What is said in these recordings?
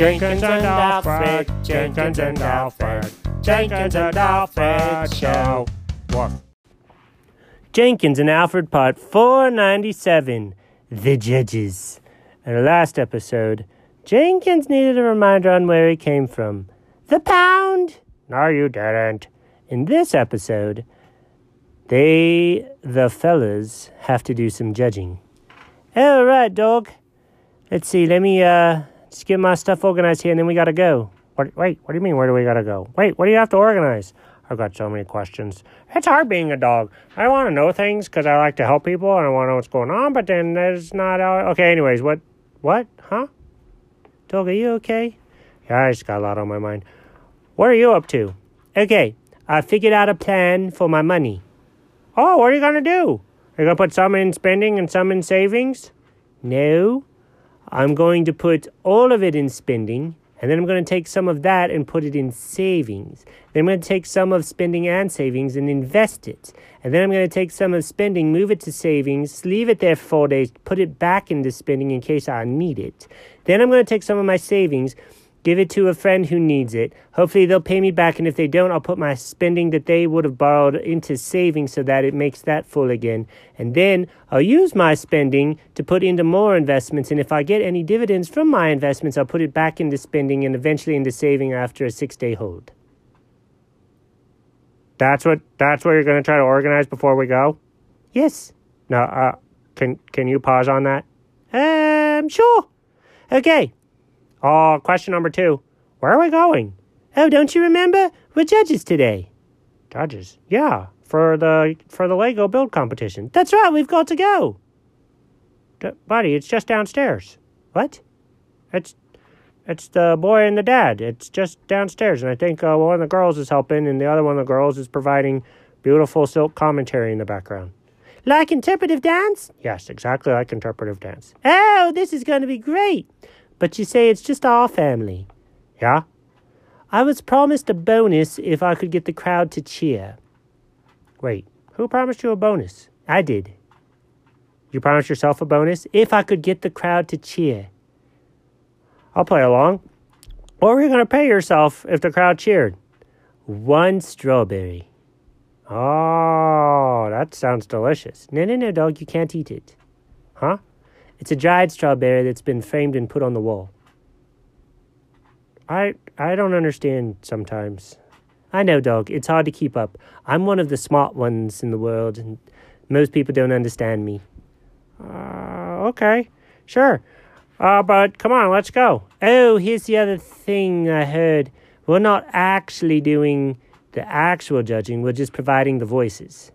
Jenkins and Alfred, Jenkins and Alfred, Jenkins and Alfred Show. What? Jenkins and Alfred, part 497 The Judges. In the last episode, Jenkins needed a reminder on where he came from. The pound! No, you didn't. In this episode, they, the fellas, have to do some judging. All right, dog. Let's see, let me uh, just get my stuff organized here and then we gotta go. What, wait, what do you mean, where do we gotta go? Wait, what do you have to organize? I've got so many questions. It's hard being a dog. I want to know things because I like to help people and I want to know what's going on, but then there's not. Uh, okay, anyways, what? What? Huh? Dog, are you okay? Yeah, I just got a lot on my mind. What are you up to? Okay, I figured out a plan for my money. Oh, what are you going to do? You're going to put some in spending and some in savings? No, I'm going to put all of it in spending and then I'm going to take some of that and put it in savings. Then I'm going to take some of spending and savings and invest it. And then I'm going to take some of spending, move it to savings, leave it there for four days, put it back into spending in case I need it. Then I'm going to take some of my savings, give it to a friend who needs it. Hopefully they'll pay me back. And if they don't, I'll put my spending that they would have borrowed into savings so that it makes that full again. And then I'll use my spending to put into more investments. And if I get any dividends from my investments, I'll put it back into spending and eventually into saving after a six day hold. That's what that's what you're going to try to organize before we go? Yes. No, uh can can you pause on that? Um sure. Okay. Oh, question number 2. Where are we going? Oh, don't you remember? We're judges today. Judges? Yeah, for the for the Lego build competition. That's right, we've got to go. D- buddy, it's just downstairs. What? It's it's the boy and the dad. It's just downstairs, and I think uh, one of the girls is helping, and the other one of the girls is providing beautiful silk commentary in the background. Like interpretive dance? Yes, exactly like interpretive dance. Oh, this is going to be great. But you say it's just our family. Yeah? I was promised a bonus if I could get the crowd to cheer. Wait, who promised you a bonus? I did. You promised yourself a bonus? If I could get the crowd to cheer. I'll play along. What were you going to pay yourself if the crowd cheered? One strawberry. Oh, that sounds delicious. No, no, no, dog, you can't eat it. Huh? It's a dried strawberry that's been framed and put on the wall. I I don't understand sometimes. I know, dog. It's hard to keep up. I'm one of the smart ones in the world, and most people don't understand me. Uh, okay, sure. Uh, but come on, let's go. Oh, here's the other thing I heard. We're not actually doing the actual judging, we're just providing the voices.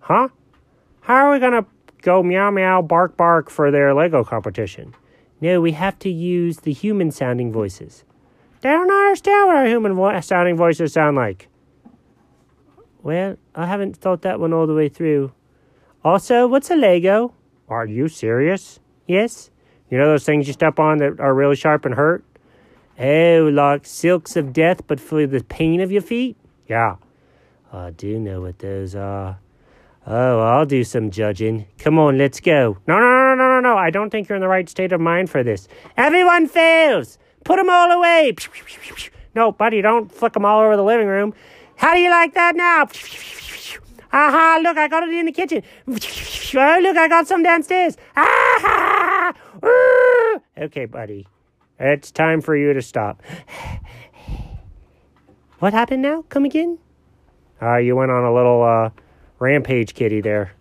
Huh? How are we gonna go meow meow bark bark for their Lego competition? No, we have to use the human sounding voices. They don't understand what our human vo- sounding voices sound like. Well, I haven't thought that one all the way through. Also, what's a Lego? Are you serious? Yes. You know those things you step on that are really sharp and hurt? Oh, like silks of death, but for the pain of your feet? Yeah. I do know what those are. Oh, I'll do some judging. Come on, let's go. No, no, no, no, no, no. I don't think you're in the right state of mind for this. Everyone fails. Put them all away. No, buddy, don't flick them all over the living room. How do you like that now? Aha, look, I got it in the kitchen. Oh, look, I got some downstairs. Aha! Okay, buddy. It's time for you to stop. What happened now? Come again? Uh, you went on a little uh, rampage kitty there.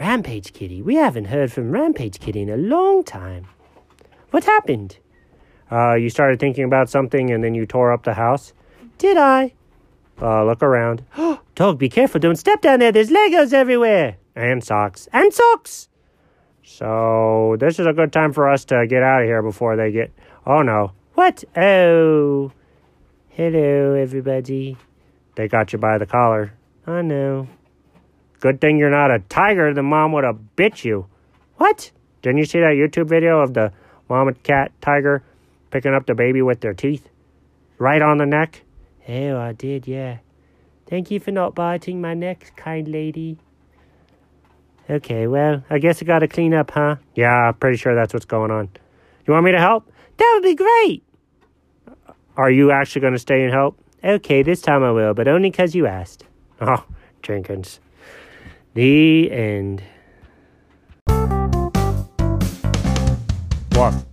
Rampage Kitty? We haven't heard from Rampage Kitty in a long time. What happened? Uh, you started thinking about something and then you tore up the house. Did I? Uh, look around. Dog, be careful. Don't step down there. There's Legos everywhere. And socks. And socks. So, this is a good time for us to get out of here before they get. Oh no. What? Oh. Hello, everybody. They got you by the collar. I know. Good thing you're not a tiger. The mom would have bit you. What? Didn't you see that YouTube video of the mom and cat tiger picking up the baby with their teeth? Right on the neck? Oh, I did, yeah. Thank you for not biting my neck, kind lady. Okay, well, I guess I gotta clean up, huh? Yeah, pretty sure that's what's going on. You want me to help? That would be great. Are you actually to stay and help? Okay, this time I will, but only because you asked. Oh, Jenkins. The end. What?